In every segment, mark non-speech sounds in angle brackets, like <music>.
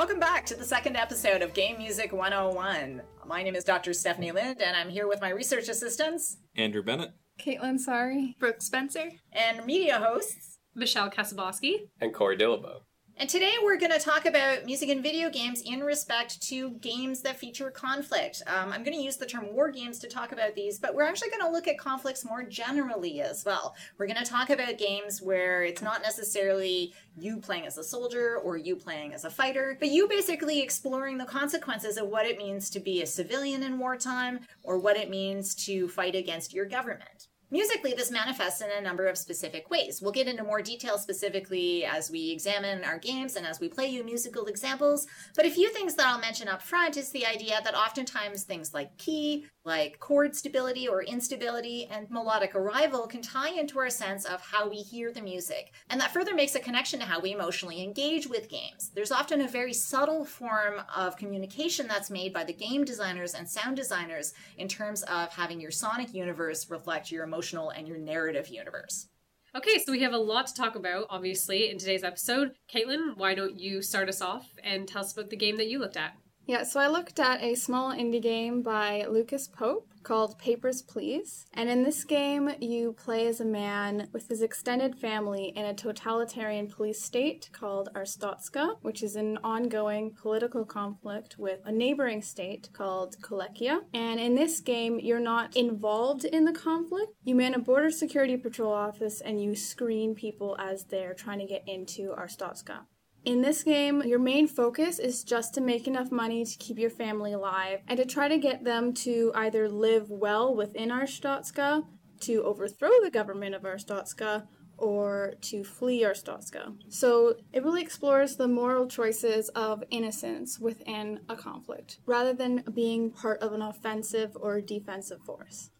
Welcome back to the second episode of Game Music 101. My name is Dr. Stephanie Lind, and I'm here with my research assistants Andrew Bennett. Caitlin Sorry. Brooke Spencer. and media hosts. Michelle Kasaboski. and Corey Dillabo. And today we're going to talk about music and video games in respect to games that feature conflict. Um, I'm going to use the term war games to talk about these, but we're actually going to look at conflicts more generally as well. We're going to talk about games where it's not necessarily you playing as a soldier or you playing as a fighter, but you basically exploring the consequences of what it means to be a civilian in wartime or what it means to fight against your government. Musically, this manifests in a number of specific ways. We'll get into more detail specifically as we examine our games and as we play you musical examples. But a few things that I'll mention up front is the idea that oftentimes things like key, like chord stability or instability, and melodic arrival can tie into our sense of how we hear the music. And that further makes a connection to how we emotionally engage with games. There's often a very subtle form of communication that's made by the game designers and sound designers in terms of having your sonic universe reflect your emotional and your narrative universe. Okay, so we have a lot to talk about, obviously, in today's episode. Caitlin, why don't you start us off and tell us about the game that you looked at? Yeah, so I looked at a small indie game by Lucas Pope called Papers, Please. And in this game, you play as a man with his extended family in a totalitarian police state called Arstotzka, which is an ongoing political conflict with a neighboring state called Kolechia. And in this game, you're not involved in the conflict. You man a border security patrol office and you screen people as they're trying to get into Arstotzka. In this game, your main focus is just to make enough money to keep your family alive and to try to get them to either live well within Arstotzka, to overthrow the government of Arstotzka, or to flee Arstotzka. So it really explores the moral choices of innocence within a conflict, rather than being part of an offensive or defensive force.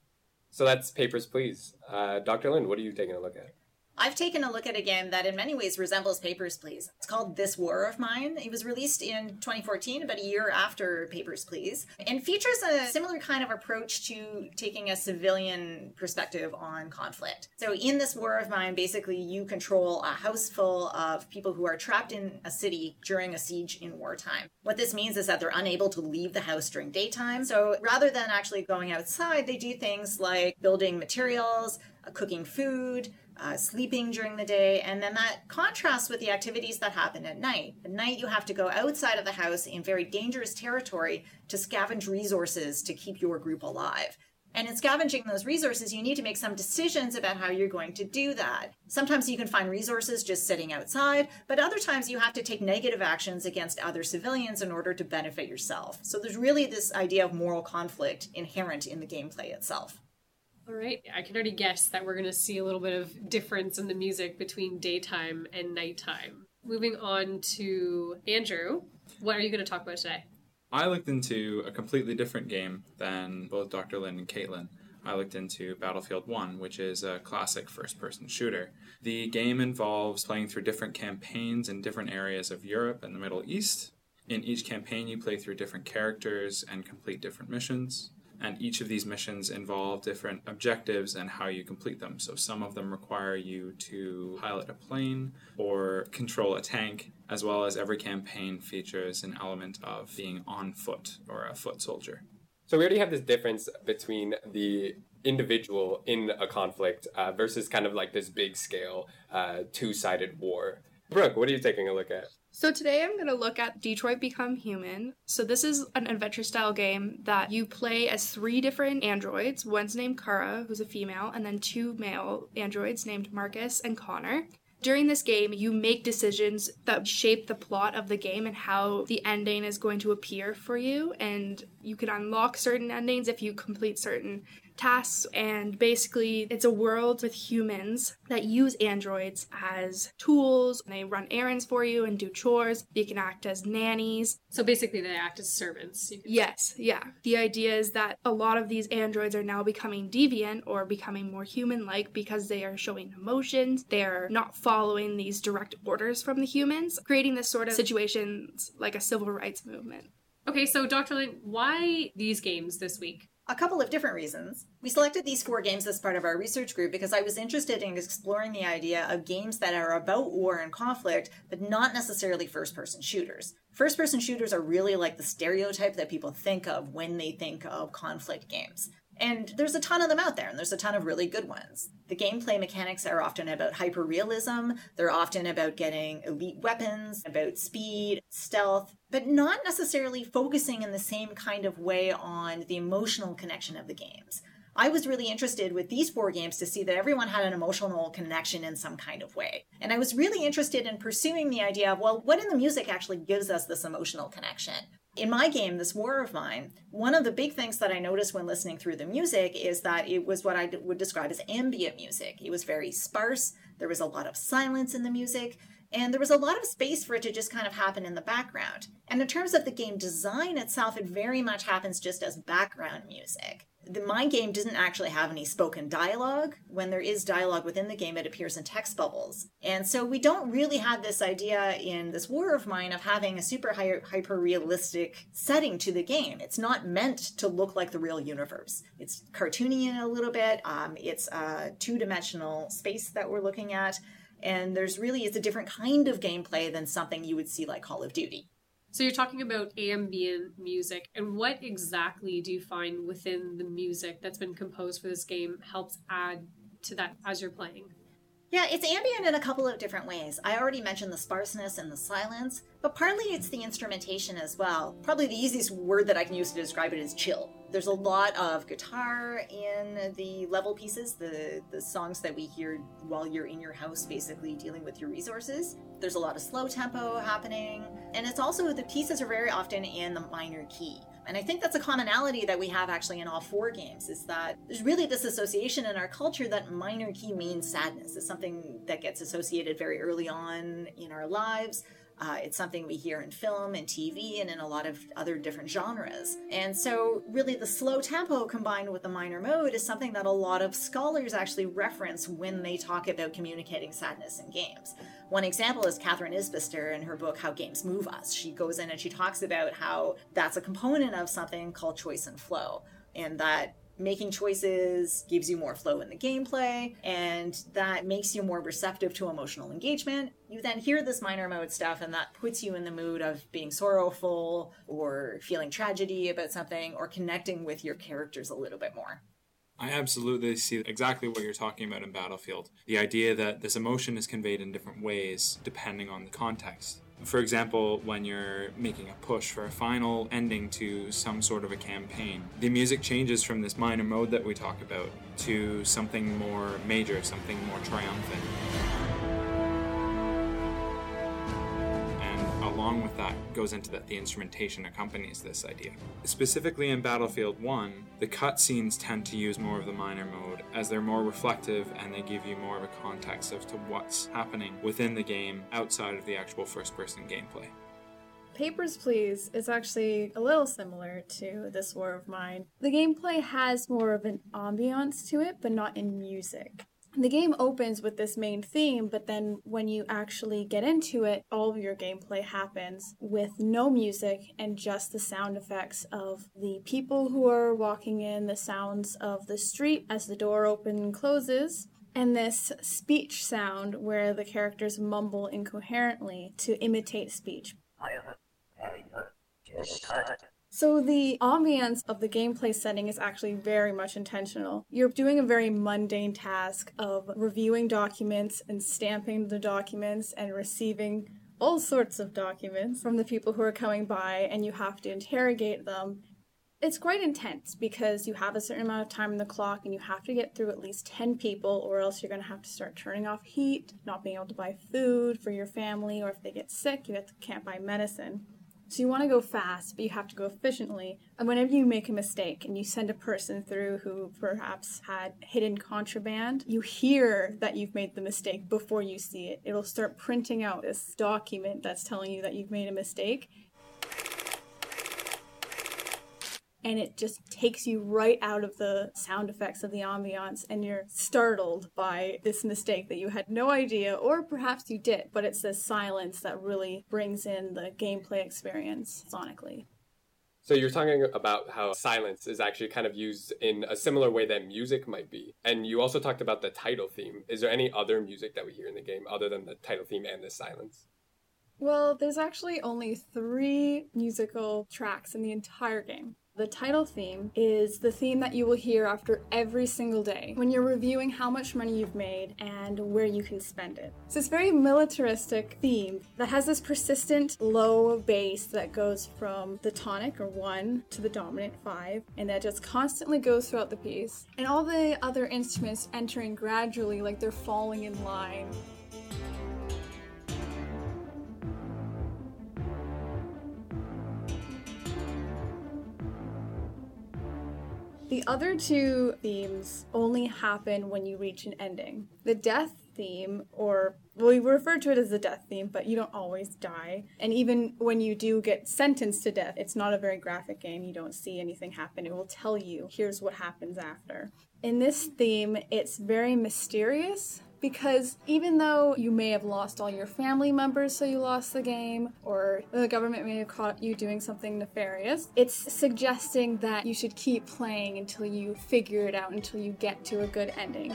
So that's Papers, Please. Uh, Dr. Lind, what are you taking a look at? I've taken a look at a game that in many ways resembles Papers, Please. It's called This War of Mine. It was released in 2014, about a year after Papers, Please, and features a similar kind of approach to taking a civilian perspective on conflict. So, in This War of Mine, basically, you control a house full of people who are trapped in a city during a siege in wartime. What this means is that they're unable to leave the house during daytime. So, rather than actually going outside, they do things like building materials, uh, cooking food, uh, sleeping during the day, and then that contrasts with the activities that happen at night. At night, you have to go outside of the house in very dangerous territory to scavenge resources to keep your group alive. And in scavenging those resources, you need to make some decisions about how you're going to do that. Sometimes you can find resources just sitting outside, but other times you have to take negative actions against other civilians in order to benefit yourself. So there's really this idea of moral conflict inherent in the gameplay itself. All right, I can already guess that we're going to see a little bit of difference in the music between daytime and nighttime. Moving on to Andrew, what are you going to talk about today? I looked into a completely different game than both Dr. Lind and Caitlin. I looked into Battlefield 1, which is a classic first person shooter. The game involves playing through different campaigns in different areas of Europe and the Middle East. In each campaign, you play through different characters and complete different missions. And each of these missions involve different objectives and how you complete them. So some of them require you to pilot a plane or control a tank, as well as every campaign features an element of being on foot or a foot soldier. So we already have this difference between the individual in a conflict uh, versus kind of like this big scale uh, two sided war. Brooke, what are you taking a look at? So today I'm going to look at Detroit Become Human. So this is an adventure style game that you play as three different androids. One's named Kara, who's a female, and then two male androids named Marcus and Connor. During this game, you make decisions that shape the plot of the game and how the ending is going to appear for you. And you can unlock certain endings if you complete certain tasks. And basically, it's a world with humans that use androids as tools. They run errands for you and do chores. They can act as nannies. So basically, they act as servants. Yes, yeah. The idea is that a lot of these androids are now becoming deviant or becoming more human like because they are showing emotions. They're not following these direct orders from the humans, creating this sort of situations like a civil rights movement. Okay, so Dr. Lind, why these games this week? A couple of different reasons. We selected these four games as part of our research group because I was interested in exploring the idea of games that are about war and conflict, but not necessarily first person shooters. First person shooters are really like the stereotype that people think of when they think of conflict games. And there's a ton of them out there, and there's a ton of really good ones. The gameplay mechanics are often about hyperrealism, they're often about getting elite weapons, about speed, stealth, but not necessarily focusing in the same kind of way on the emotional connection of the games. I was really interested with these four games to see that everyone had an emotional connection in some kind of way. And I was really interested in pursuing the idea of, well, what in the music actually gives us this emotional connection? In my game, this war of mine, one of the big things that I noticed when listening through the music is that it was what I would describe as ambient music. It was very sparse, there was a lot of silence in the music, and there was a lot of space for it to just kind of happen in the background. And in terms of the game design itself, it very much happens just as background music the my game doesn't actually have any spoken dialogue. When there is dialogue within the game, it appears in text bubbles. And so we don't really have this idea in this war of mine of having a super hyper realistic setting to the game. It's not meant to look like the real universe. It's cartoony in a little bit. Um, it's a two dimensional space that we're looking at. And there's really, it's a different kind of gameplay than something you would see like Call of Duty. So you're talking about ambient music, and what exactly do you find within the music that's been composed for this game helps add to that as you're playing? Yeah, it's ambient in a couple of different ways. I already mentioned the sparseness and the silence, but partly it's the instrumentation as well. Probably the easiest word that I can use to describe it is chill. There's a lot of guitar in the level pieces, the, the songs that we hear while you're in your house, basically dealing with your resources. There's a lot of slow tempo happening, and it's also the pieces are very often in the minor key. And I think that's a commonality that we have actually in all four games is that there's really this association in our culture that minor key means sadness. It's something that gets associated very early on in our lives. Uh, it's something we hear in film and TV and in a lot of other different genres. And so, really, the slow tempo combined with the minor mode is something that a lot of scholars actually reference when they talk about communicating sadness in games. One example is Katherine Isbister in her book How Games Move Us. She goes in and she talks about how that's a component of something called choice and flow, and that making choices gives you more flow in the gameplay and that makes you more receptive to emotional engagement. You then hear this minor mode stuff and that puts you in the mood of being sorrowful or feeling tragedy about something or connecting with your characters a little bit more. I absolutely see exactly what you're talking about in Battlefield. The idea that this emotion is conveyed in different ways depending on the context. For example, when you're making a push for a final ending to some sort of a campaign, the music changes from this minor mode that we talk about to something more major, something more triumphant. Along with that goes into that the instrumentation accompanies this idea. Specifically in Battlefield 1, the cutscenes tend to use more of the minor mode as they're more reflective and they give you more of a context as to what's happening within the game outside of the actual first person gameplay. Papers, Please is actually a little similar to This War of Mine. The gameplay has more of an ambiance to it, but not in music the game opens with this main theme, but then when you actually get into it, all of your gameplay happens with no music and just the sound effects of the people who are walking in, the sounds of the street as the door opens and closes, and this speech sound where the characters mumble incoherently to imitate speech. So the ambiance of the gameplay setting is actually very much intentional. You're doing a very mundane task of reviewing documents and stamping the documents and receiving all sorts of documents from the people who are coming by and you have to interrogate them. It's quite intense because you have a certain amount of time on the clock and you have to get through at least 10 people or else you're going to have to start turning off heat, not being able to buy food for your family, or if they get sick, you can't buy medicine. So you want to go fast, but you have to go efficiently. And whenever you make a mistake and you send a person through who perhaps had hidden contraband, you hear that you've made the mistake before you see it. It'll start printing out this document that's telling you that you've made a mistake and it just takes you right out of the sound effects of the ambiance and you're startled by this mistake that you had no idea or perhaps you did but it's the silence that really brings in the gameplay experience sonically So you're talking about how silence is actually kind of used in a similar way that music might be. And you also talked about the title theme. Is there any other music that we hear in the game other than the title theme and the silence? Well, there's actually only three musical tracks in the entire game. The title theme is the theme that you will hear after every single day when you're reviewing how much money you've made and where you can spend it. So it's very militaristic theme that has this persistent low bass that goes from the tonic or one to the dominant five, and that just constantly goes throughout the piece. And all the other instruments entering gradually like they're falling in line. The other two themes only happen when you reach an ending. The death theme, or well, we refer to it as the death theme, but you don't always die. And even when you do get sentenced to death, it's not a very graphic game. You don't see anything happen. It will tell you, here's what happens after. In this theme, it's very mysterious because even though you may have lost all your family members, so you lost the game, or the government may have caught you doing something nefarious, it's suggesting that you should keep playing until you figure it out, until you get to a good ending.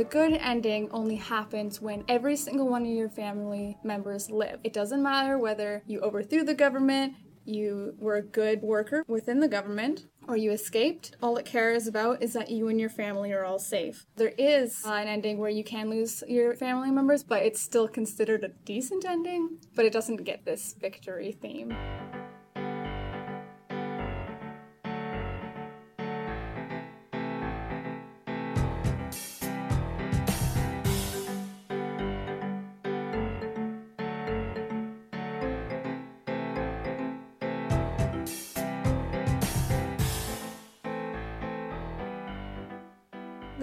The good ending only happens when every single one of your family members live. It doesn't matter whether you overthrew the government, you were a good worker within the government, or you escaped. All it cares about is that you and your family are all safe. There is an ending where you can lose your family members, but it's still considered a decent ending, but it doesn't get this victory theme.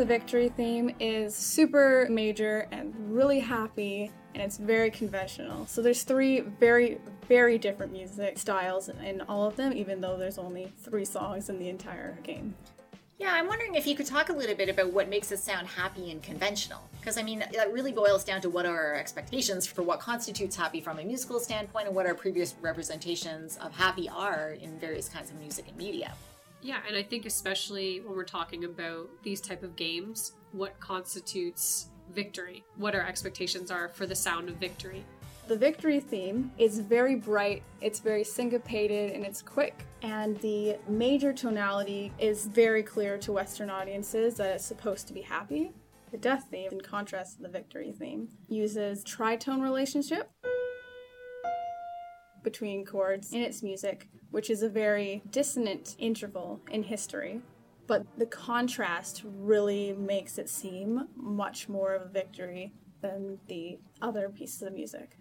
Victory theme is super major and really happy, and it's very conventional. So there's three very, very different music styles in all of them, even though there's only three songs in the entire game. Yeah, I'm wondering if you could talk a little bit about what makes it sound happy and conventional. Because, I mean, that really boils down to what are our expectations for what constitutes happy from a musical standpoint and what our previous representations of happy are in various kinds of music and media. Yeah, and I think especially when we're talking about these type of games, what constitutes victory, what our expectations are for the sound of victory. The victory theme is very bright, it's very syncopated, and it's quick. And the major tonality is very clear to Western audiences that it's supposed to be happy. The death theme, in contrast to the victory theme, uses tritone relationship between chords in its music, which is a very dissonant interval in history. But the contrast really makes it seem much more of a victory than the other pieces of music.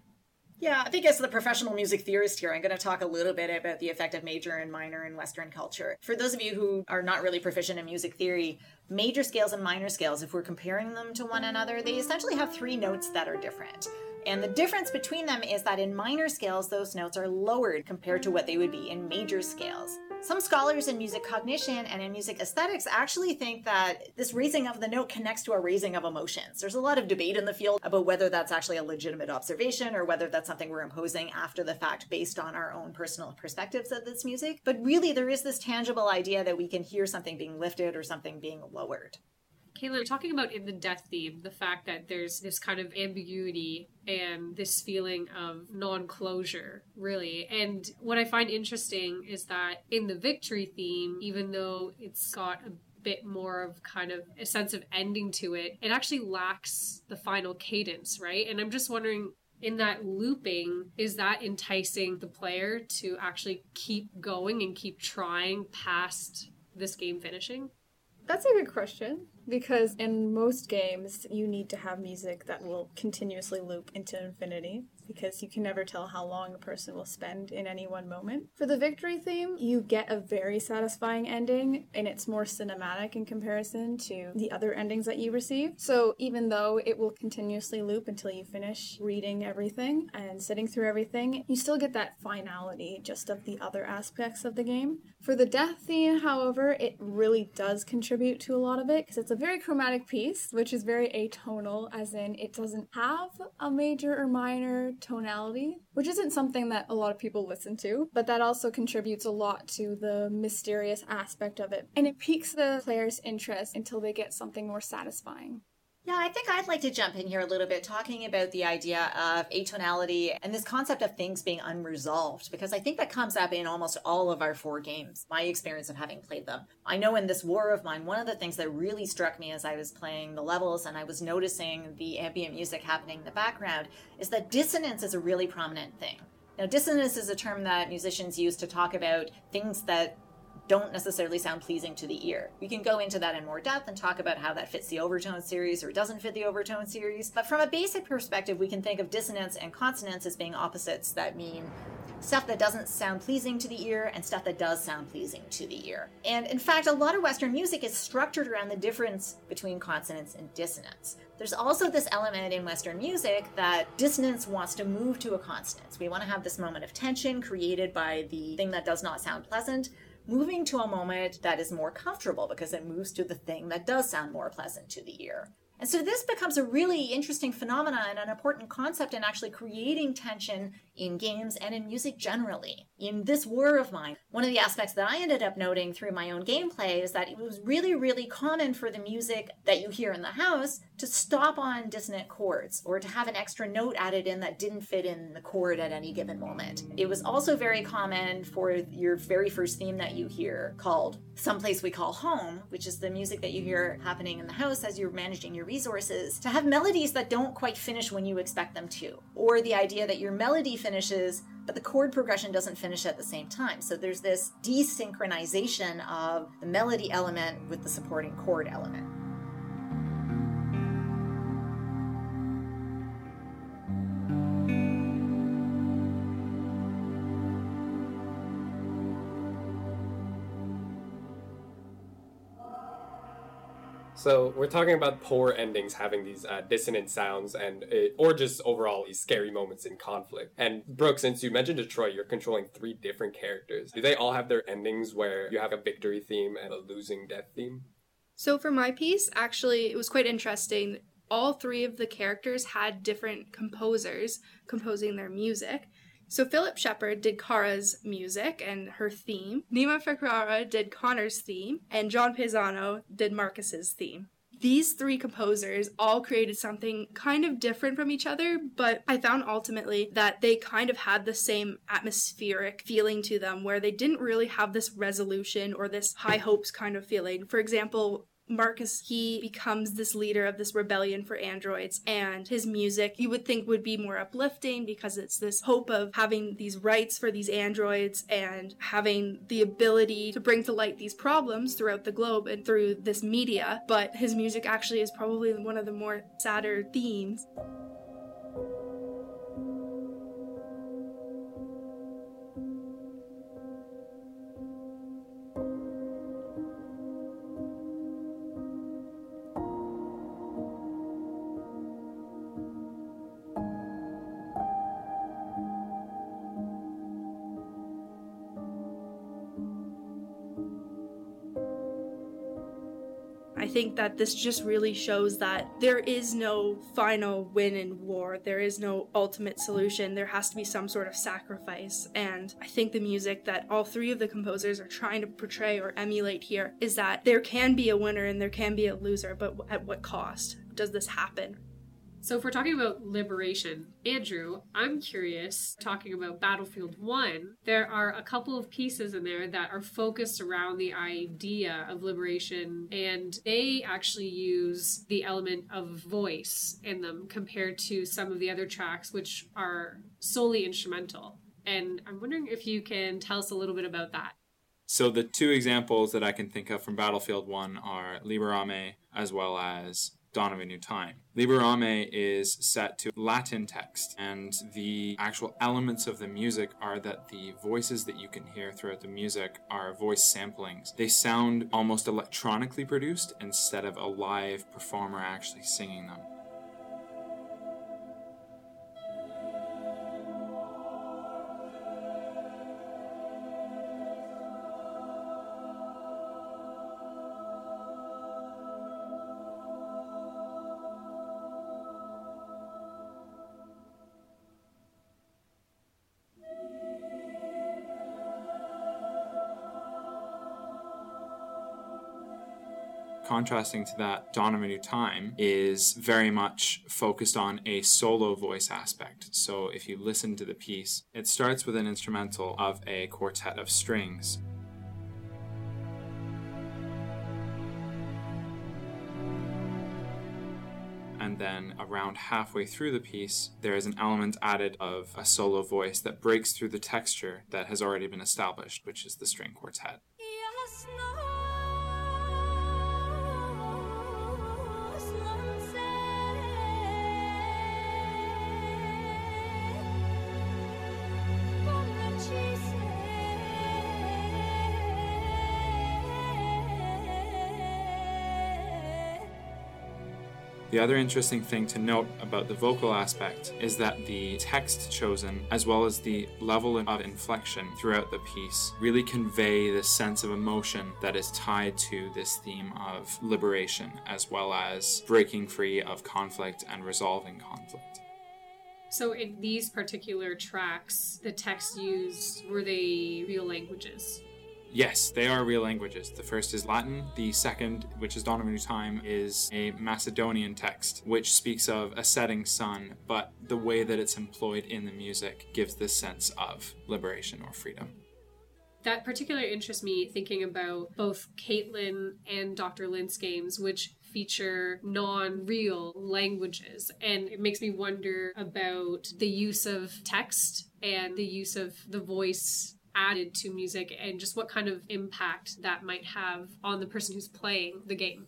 Yeah, I think as the professional music theorist here, I'm going to talk a little bit about the effect of major and minor in Western culture. For those of you who are not really proficient in music theory, major scales and minor scales, if we're comparing them to one another, they essentially have three notes that are different. And the difference between them is that in minor scales, those notes are lowered compared to what they would be in major scales. Some scholars in music cognition and in music aesthetics actually think that this raising of the note connects to a raising of emotions. There's a lot of debate in the field about whether that's actually a legitimate observation or whether that's something we're imposing after the fact based on our own personal perspectives of this music. But really, there is this tangible idea that we can hear something being lifted or something being lowered. Kayla, talking about in the death theme, the fact that there's this kind of ambiguity and this feeling of non closure, really. And what I find interesting is that in the victory theme, even though it's got a bit more of kind of a sense of ending to it, it actually lacks the final cadence, right? And I'm just wondering in that looping, is that enticing the player to actually keep going and keep trying past this game finishing? That's a good question because in most games you need to have music that will continuously loop into infinity. Because you can never tell how long a person will spend in any one moment. For the victory theme, you get a very satisfying ending, and it's more cinematic in comparison to the other endings that you receive. So even though it will continuously loop until you finish reading everything and sitting through everything, you still get that finality just of the other aspects of the game. For the death theme, however, it really does contribute to a lot of it because it's a very chromatic piece, which is very atonal, as in it doesn't have a major or minor tonality, which isn't something that a lot of people listen to, but that also contributes a lot to the mysterious aspect of it. And it piques the player's interest until they get something more satisfying. Yeah, I think I'd like to jump in here a little bit talking about the idea of atonality and this concept of things being unresolved, because I think that comes up in almost all of our four games, my experience of having played them. I know in this War of Mine, one of the things that really struck me as I was playing the levels and I was noticing the ambient music happening in the background is that dissonance is a really prominent thing. Now, dissonance is a term that musicians use to talk about things that don't necessarily sound pleasing to the ear. We can go into that in more depth and talk about how that fits the overtone series or doesn't fit the overtone series. But from a basic perspective, we can think of dissonance and consonance as being opposites that mean stuff that doesn't sound pleasing to the ear and stuff that does sound pleasing to the ear. And in fact, a lot of Western music is structured around the difference between consonance and dissonance. There's also this element in Western music that dissonance wants to move to a consonance. We want to have this moment of tension created by the thing that does not sound pleasant moving to a moment that is more comfortable because it moves to the thing that does sound more pleasant to the ear. And so this becomes a really interesting phenomenon and an important concept in actually creating tension in games and in music generally. In this war of mine, one of the aspects that I ended up noting through my own gameplay is that it was really, really common for the music that you hear in the house to stop on dissonant chords or to have an extra note added in that didn't fit in the chord at any given moment. It was also very common for your very first theme that you hear called Someplace We Call Home, which is the music that you hear happening in the house as you're managing your resources, to have melodies that don't quite finish when you expect them to. Or the idea that your melody finishes but the chord progression doesn't finish at the same time. So there's this desynchronization of the melody element with the supporting chord element. So we're talking about poor endings having these uh, dissonant sounds and it, or just overall these scary moments in conflict. And Brooke, since you mentioned Detroit, you're controlling three different characters. Do they all have their endings where you have a victory theme and a losing death theme? So for my piece, actually, it was quite interesting. All three of the characters had different composers composing their music. So Philip Sheppard did Kara's music and her theme. Nima Fakhrara did Connor's theme, and John Paesano did Marcus's theme. These three composers all created something kind of different from each other, but I found ultimately that they kind of had the same atmospheric feeling to them where they didn't really have this resolution or this high hopes kind of feeling. For example, Marcus, he becomes this leader of this rebellion for androids, and his music you would think would be more uplifting because it's this hope of having these rights for these androids and having the ability to bring to light these problems throughout the globe and through this media. But his music actually is probably one of the more sadder themes. Think that this just really shows that there is no final win in war. There is no ultimate solution. There has to be some sort of sacrifice. And I think the music that all three of the composers are trying to portray or emulate here is that there can be a winner and there can be a loser, but at what cost does this happen? So, if we're talking about liberation, Andrew, I'm curious, talking about Battlefield 1, there are a couple of pieces in there that are focused around the idea of liberation, and they actually use the element of voice in them compared to some of the other tracks, which are solely instrumental. And I'm wondering if you can tell us a little bit about that. So the two examples that I can think of from Battlefield 1 are Liberame as well as Dawn of a New Time. Liberame is set to Latin text, and the actual elements of the music are that the voices that you can hear throughout the music are voice samplings. They sound almost electronically produced instead of a live performer actually singing them. Contrasting to that, Dawn of a New Time is very much focused on a solo voice aspect. So if you listen to the piece, it starts with an instrumental of a quartet of strings. and then around halfway through the piece, there is an element added of a solo voice that breaks through the texture that has already been established, which is the string quartet. The other interesting thing to note about the vocal aspect is that the text chosen, as well as the level of inflection throughout the piece, really convey the sense of emotion that is tied to this theme of liberation, as well as breaking free of conflict and resolving conflict. So, in these particular tracks, the text used were they real languages? Yes, they are real languages. The first is Latin. The second, which is a New Time, is a Macedonian text, which speaks of a setting sun, but the way that it's employed in the music gives this sense of liberation or freedom. That particularly interests me thinking about both Caitlin and Dr. Lind's games, which feature non real languages. And it makes me wonder about the use of text and the use of the voice added to music and just what kind of impact that might have on the person who's playing the game.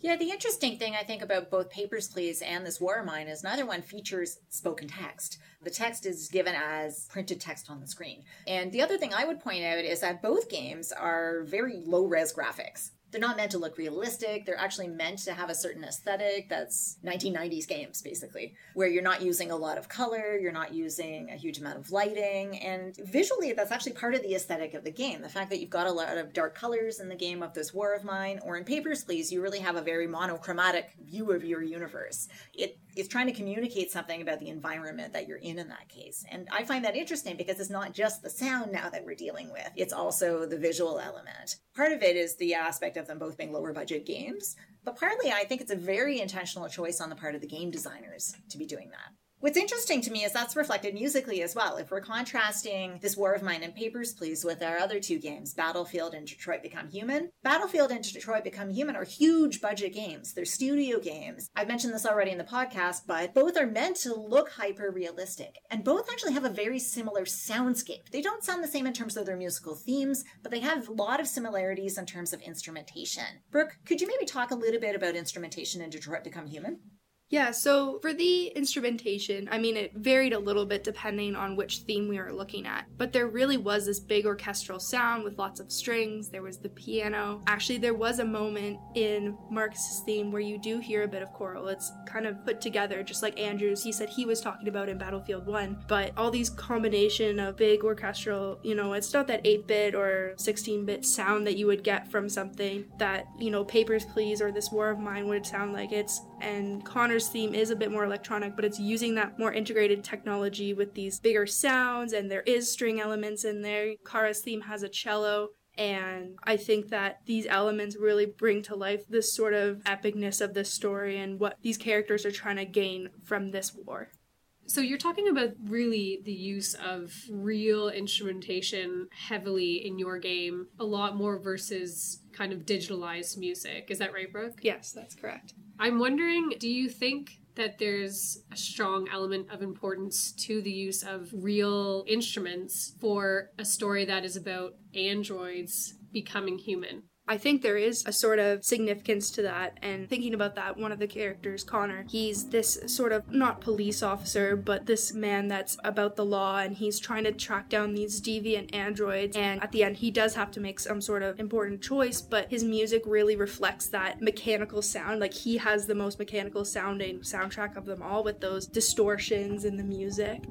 Yeah, the interesting thing I think about both Papers, Please and this War of Mine is neither one features spoken text. The text is given as printed text on the screen. And the other thing I would point out is that both games are very low res graphics they're not meant to look realistic. They're actually meant to have a certain aesthetic that's 1990s games, basically, where you're not using a lot of color, you're not using a huge amount of lighting. And visually, that's actually part of the aesthetic of the game. The fact that you've got a lot of dark colors in the game of this War of Mine, or in Papers, Please, you really have a very monochromatic view of your universe. It is trying to communicate something about the environment that you're in in that case. And I find that interesting because it's not just the sound now that we're dealing with, it's also the visual element. Part of it is the aspect of them both being lower budget games, but partly I think it's a very intentional choice on the part of the game designers to be doing that. What's interesting to me is that's reflected musically as well. If we're contrasting this War of Mine and Papers, Please, with our other two games, Battlefield and Detroit Become Human, Battlefield and Detroit Become Human are huge budget games. They're studio games. I've mentioned this already in the podcast, but both are meant to look hyper realistic. And both actually have a very similar soundscape. They don't sound the same in terms of their musical themes, but they have a lot of similarities in terms of instrumentation. Brooke, could you maybe talk a little bit about instrumentation in Detroit Become Human? Yeah, so for the instrumentation, I mean, it varied a little bit depending on which theme we were looking at. But there really was this big orchestral sound with lots of strings. There was the piano. Actually, there was a moment in Marcus's theme where you do hear a bit of choral. It's kind of put together, just like Andrews, he said he was talking about in Battlefield 1. But all these combination of big orchestral, you know, it's not that 8 bit or 16 bit sound that you would get from something that, you know, Papers, Please or This War of Mine would sound like. It's, and Connor's theme is a bit more electronic, but it's using that more integrated technology with these bigger sounds, and there is string elements in there. Kara's theme has a cello. And I think that these elements really bring to life this sort of epicness of this story and what these characters are trying to gain from this war. So you're talking about really the use of real instrumentation heavily in your game, a lot more versus kind of digitalized music. Is that right, Brooke? Yes, that's correct. I'm wondering, do you think that there's a strong element of importance to the use of real instruments for a story that is about androids becoming human? I think there is a sort of significance to that. And thinking about that, one of the characters, Connor, he's this sort of not police officer, but this man that's about the law and he's trying to track down these deviant androids. And at the end, he does have to make some sort of important choice, but his music really reflects that mechanical sound. Like he has the most mechanical sounding soundtrack of them all with those distortions in the music.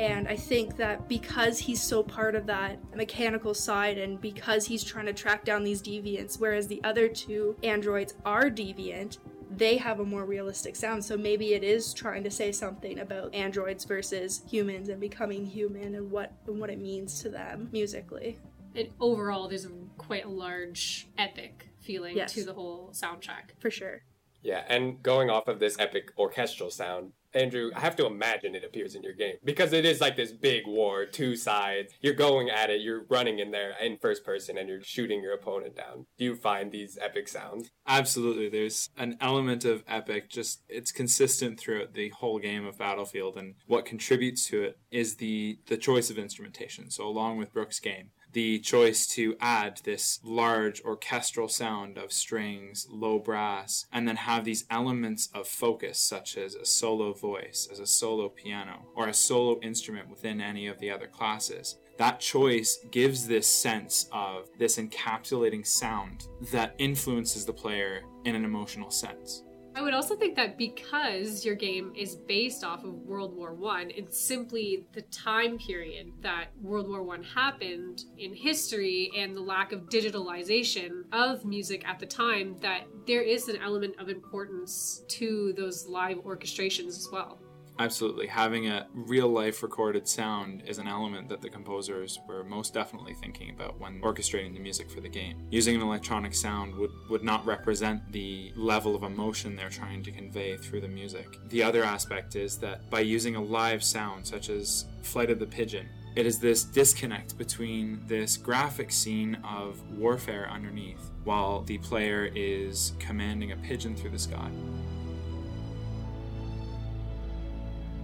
And I think that because he's so part of that mechanical side and because he's trying to track down these deviants, whereas the other two androids are deviant, they have a more realistic sound. So maybe it is trying to say something about androids versus humans and becoming human and what and what it means to them musically. And overall, there's a, quite a large epic feeling Yes. to the whole soundtrack. For sure. Yeah, and going off of this epic orchestral sound, Andrew, I have to imagine it appears in your game because it is like this big war, two sides. You're going at it, you're running in there in first person, and you're shooting your opponent down. Do you find these epic sounds? Absolutely. There's an element of epic, just it's consistent throughout the whole game of Battlefield, and what contributes to it is the the choice of instrumentation. So along with Brooke's game, the choice to add this large orchestral sound of strings, low brass, and then have these elements of focus, such as a solo voice, as a solo piano, or a solo instrument within any of the other classes. That choice gives this sense of this encapsulating sound that influences the player in an emotional sense. I would also think that because your game is based off of World War One, it's simply the time period that World War One happened in history and the lack of digitalization of music at the time that there is an element of importance to those live orchestrations as well. Absolutely. Having a real life recorded sound is an element that the composers were most definitely thinking about when orchestrating the music for the game. Using an electronic sound would, would not represent the level of emotion they're trying to convey through the music. The other aspect is that by using a live sound, such as Flight of the Pigeon, it is this disconnect between this graphic scene of warfare underneath while the player is commanding a pigeon through the sky.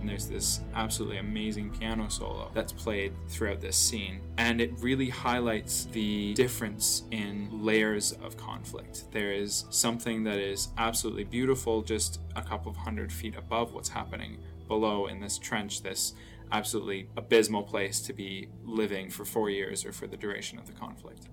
And there's this absolutely amazing piano solo that's played throughout this scene. And it really highlights the difference in layers of conflict. There is something that is absolutely beautiful just a couple of hundred feet above what's happening below in this trench, this absolutely abysmal place to be living for four years or for the duration of the conflict.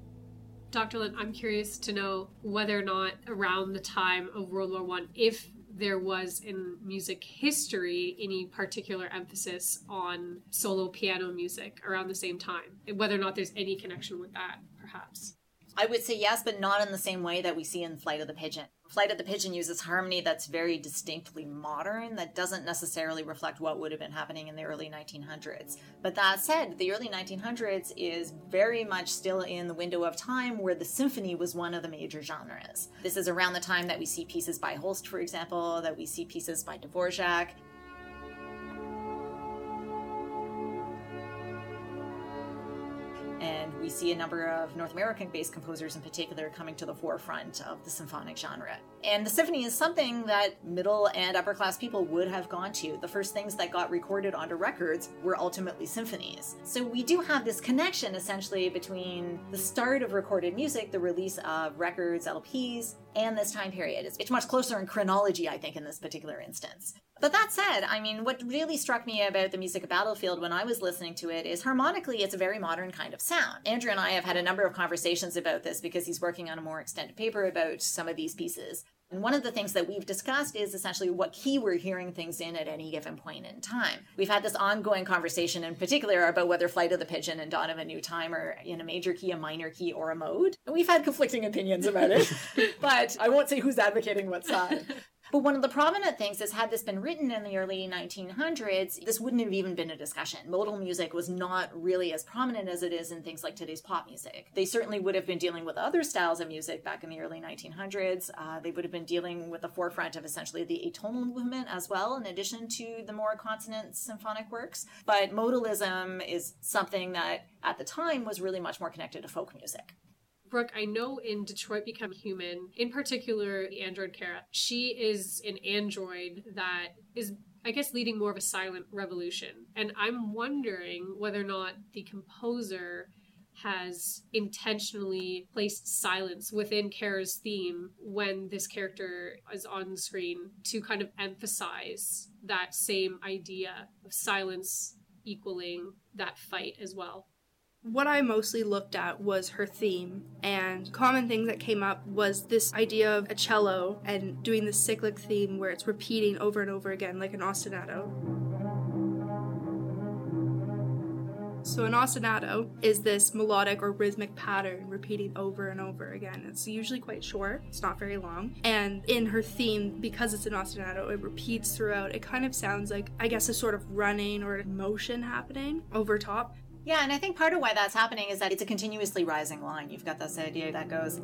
Dr. Lind, I'm curious to know whether or not around the time of World War One, if there was in music history any particular emphasis on solo piano music around the same time, whether or not there's any connection with that, perhaps. I would say yes, but not in the same way that we see in Flight of the Pigeon. Flight of the Pigeon uses harmony that's very distinctly modern, that doesn't necessarily reflect what would have been happening in the early 1900s. But that said, the early 1900s is very much still in the window of time where the symphony was one of the major genres. This is around the time that we see pieces by Holst, for example, that we see pieces by Dvorak. See a number of North American based composers in particular coming to the forefront of the symphonic genre. And the symphony is something that middle and upper class people would have gone to. The first things that got recorded onto records were ultimately symphonies. So we do have this connection essentially between the start of recorded music, the release of records, LPs, and this time period. It's, much closer in chronology, I think, in this particular instance. But that said, I mean, what really struck me about the music of Battlefield when I was listening to it is harmonically, it's a very modern kind of sound. Andrew and I have had a number of conversations about this because he's working on a more extended paper about some of these pieces. And one of the things that we've discussed is essentially what key we're hearing things in at any given point in time. We've had this ongoing conversation in particular about whether Flight of the Pigeon and Dawn of a New Time are in a major key, a minor key, or a mode. And we've had conflicting opinions about it, <laughs> but I won't say who's advocating what side. But one of the prominent things is, had this been written in the early 1900s, this wouldn't have even been a discussion. Modal music was not really as prominent as it is in things like today's pop music. They certainly would have been dealing with other styles of music back in the early 1900s. Uh, they would have been dealing with the forefront of essentially the atonal movement as well, in addition to the more consonant symphonic works. But modalism is something that at the time was really much more connected to folk music. Brooke, I know in Detroit Become Human, in particular the android Kara, she is an android that is I guess, leading more of a silent revolution. And I'm wondering whether or not the composer has intentionally placed silence within Kara's theme when this character is on screen to kind of emphasize that same idea of silence equaling that fight as well. What I mostly looked at was her theme, and common thing that came up was this idea of a cello and doing the cyclic theme where it's repeating over and over again like an ostinato. So, an ostinato is this melodic or rhythmic pattern repeating over and over again. It's usually quite short, it's not very long. And in her theme, because it's an ostinato, it repeats throughout. It kind of sounds like, I guess, a sort of running or motion happening over top. Yeah, and I think part of why that's happening is that it's a continuously rising line. You've got this idea that goes.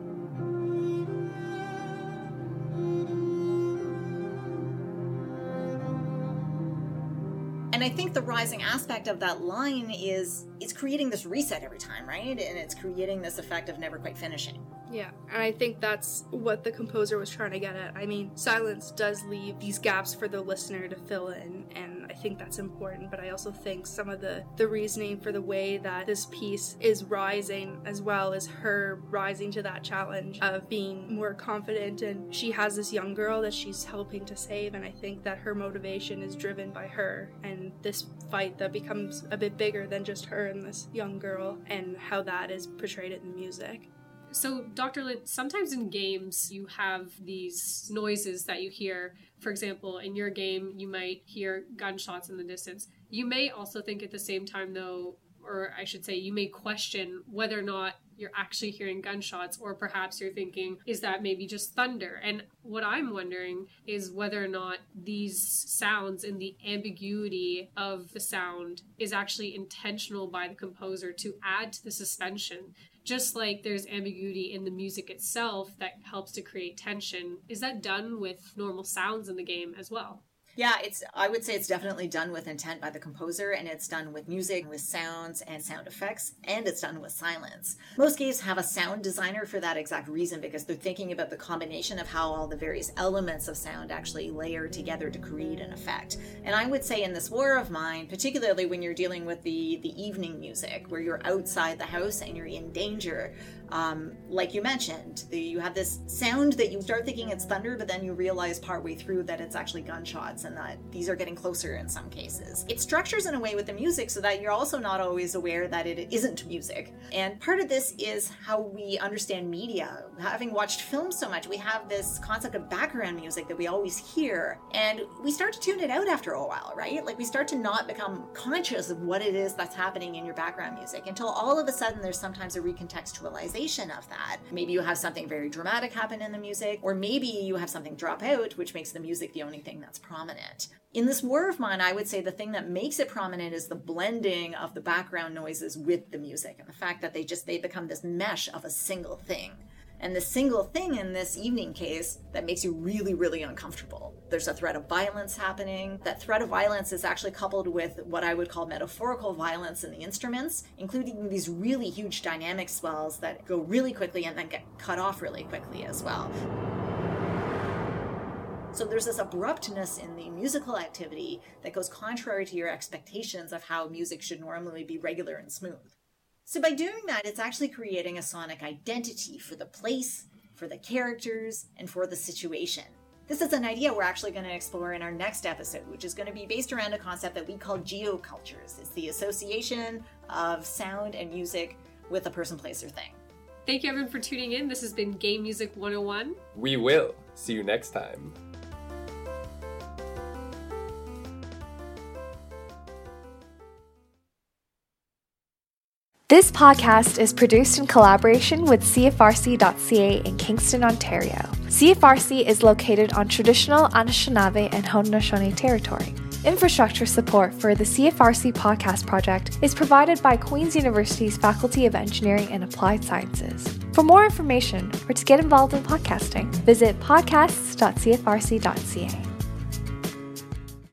And I think the rising aspect of that line is it's creating this reset every time, right? And it's creating this effect of never quite finishing. Yeah, and I think that's what the composer was trying to get at. I mean, silence does leave these gaps for the listener to fill in, and I think that's important, but I also think some of the the reasoning for the way that this piece is rising as well as her rising to that challenge of being more confident and she has this young girl that she's helping to save and I think that her motivation is driven by her and this fight that becomes a bit bigger than just her and this young girl and how that is portrayed in the music. So, Dr. Lind, sometimes in games you have these noises that you hear. For example, in your game, you might hear gunshots in the distance. You may also think at the same time, though, or I should say, you may question whether or not you're actually hearing gunshots, or perhaps you're thinking, is that maybe just thunder? And what I'm wondering is whether or not these sounds and the ambiguity of the sound is actually intentional by the composer to add to the suspension just like there's ambiguity in the music itself that helps to create tension, is that done with normal sounds in the game as well? Yeah, it's I would say it's definitely done with intent by the composer and it's done with music, with sounds and sound effects, and it's done with silence. Most games have a sound designer for that exact reason because they're thinking about the combination of how all the various elements of sound actually layer together to create an effect. And I would say in this war of mine, particularly when you're dealing with the the evening music where you're outside the house and you're in danger, um, like you mentioned, the, you have this sound that you start thinking it's thunder, but then you realize partway through that it's actually gunshots and that these are getting closer in some cases. It structures in a way with the music so that you're also not always aware that it isn't music. And part of this is how we understand media. Having watched films so much, we have this concept of background music that we always hear, and we start to tune it out after a while, right? Like we start to not become conscious of what it is that's happening in your background music until all of a sudden there's sometimes a recontextualization of that. Maybe you have something very dramatic happen in the music, or maybe you have something drop out, which makes the music the only thing that's prominent. In this war of mine, I would say the thing that makes it prominent is the blending of the background noises with the music and the fact that they just they become this mesh of a single thing. And the single thing in this evening case that makes you really, really uncomfortable. There's a threat of violence happening. That threat of violence is actually coupled with what I would call metaphorical violence in the instruments, including these really huge dynamic swells that go really quickly and then get cut off really quickly as well. So there's this abruptness in the musical activity that goes contrary to your expectations of how music should normally be regular and smooth. So by doing that, it's actually creating a sonic identity for the place, for the characters, and for the situation. This is an idea we're actually going to explore in our next episode, which is going to be based around a concept that we call geocultures. It's the association of sound and music with a person, place, or thing. Thank you everyone for tuning in. This has been Game Music 101. We will. See you next time. This podcast is produced in collaboration with CFRC.ca in Kingston, Ontario. CFRC is located on traditional Anishinaabe and Haudenosaunee territory. Infrastructure support for the CFRC podcast project is provided by Queen's University's Faculty of Engineering and Applied Sciences. For more information or to get involved in podcasting, visit podcasts.cfrc.ca.